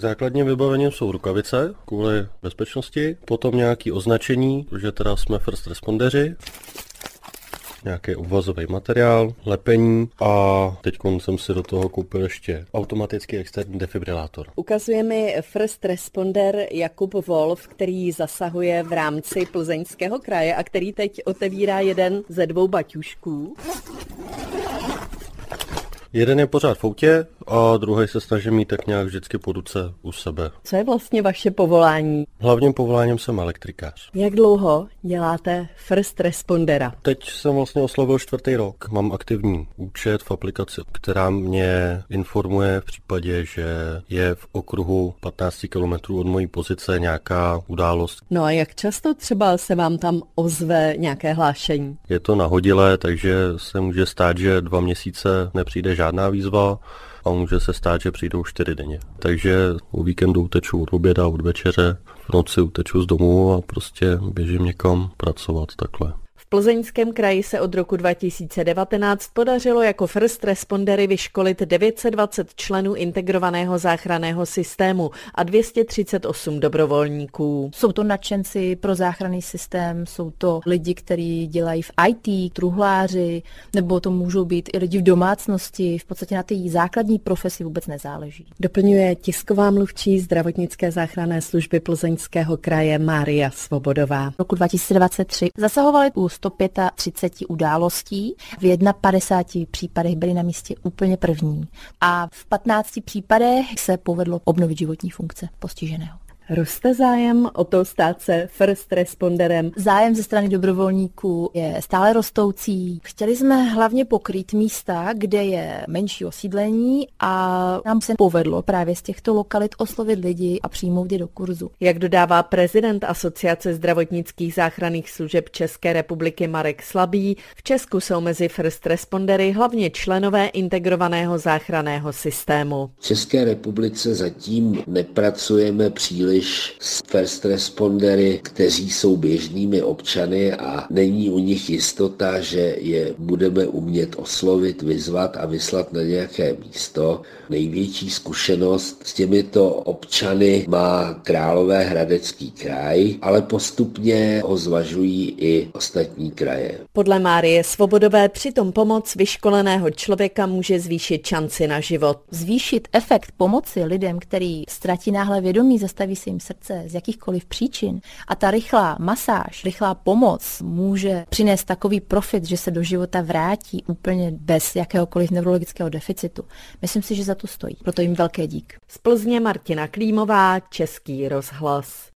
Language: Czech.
Základním vybavením jsou rukavice kvůli bezpečnosti, potom nějaký označení, že teda jsme first respondeři, nějaký obvazový materiál, lepení a teď jsem si do toho koupil ještě automatický externí defibrilátor. Ukazuje mi first responder Jakub Wolf, který zasahuje v rámci Plzeňského kraje a který teď otevírá jeden ze dvou baťušků. Jeden je pořád v autě a druhý se snaží mít tak nějak vždycky po ruce u sebe. Co je vlastně vaše povolání? Hlavním povoláním jsem elektrikář. Jak dlouho děláte first respondera? Teď jsem vlastně oslovil čtvrtý rok. Mám aktivní účet v aplikaci, která mě informuje v případě, že je v okruhu 15 km od mojí pozice nějaká událost. No a jak často třeba se vám tam ozve nějaké hlášení? Je to nahodilé, takže se může stát, že dva měsíce nepřijde žádná výzva a může se stát, že přijdou čtyři denně. Takže o víkendu uteču od oběda, od večeře, v noci uteču z domu a prostě běžím někam pracovat takhle. Plzeňském kraji se od roku 2019 podařilo jako first respondery vyškolit 920 členů integrovaného záchranného systému a 238 dobrovolníků. Jsou to nadšenci pro záchranný systém, jsou to lidi, kteří dělají v IT, truhláři, nebo to můžou být i lidi v domácnosti. V podstatě na té základní profesi vůbec nezáleží. Doplňuje tisková mluvčí zdravotnické záchranné služby Plzeňského kraje Mária Svobodová. V roku 2023 zasahovali u 135 událostí. V 51 případech byly na místě úplně první. A v 15 případech se povedlo obnovit životní funkce postiženého. Roste zájem o to stát se first responderem? Zájem ze strany dobrovolníků je stále rostoucí. Chtěli jsme hlavně pokrýt místa, kde je menší osídlení a nám se povedlo právě z těchto lokalit oslovit lidi a přijmout je do kurzu. Jak dodává prezident Asociace zdravotnických záchranných služeb České republiky Marek Slabý, v Česku jsou mezi first respondery hlavně členové integrovaného záchranného systému. V České republice zatím nepracujeme příliš příliš s first respondery, kteří jsou běžnými občany a není u nich jistota, že je budeme umět oslovit, vyzvat a vyslat na nějaké místo. Největší zkušenost s těmito občany má Králové hradecký kraj, ale postupně ho zvažují i ostatní kraje. Podle Márie Svobodové přitom pomoc vyškoleného člověka může zvýšit šanci na život. Zvýšit efekt pomoci lidem, který ztratí náhle vědomí, zastaví se jim srdce z jakýchkoliv příčin a ta rychlá masáž, rychlá pomoc může přinést takový profit, že se do života vrátí úplně bez jakéhokoliv neurologického deficitu. Myslím si, že za to stojí. Proto jim velké dík. Z Plzně Martina Klímová, Český rozhlas.